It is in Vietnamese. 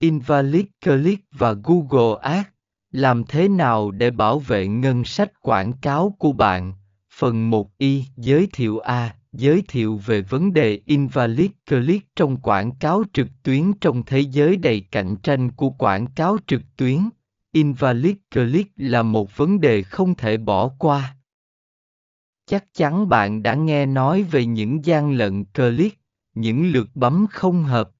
Invalid Click và Google Ads. Làm thế nào để bảo vệ ngân sách quảng cáo của bạn? Phần 1 Y giới thiệu A. Giới thiệu về vấn đề Invalid Click trong quảng cáo trực tuyến trong thế giới đầy cạnh tranh của quảng cáo trực tuyến. Invalid Click là một vấn đề không thể bỏ qua. Chắc chắn bạn đã nghe nói về những gian lận click, những lượt bấm không hợp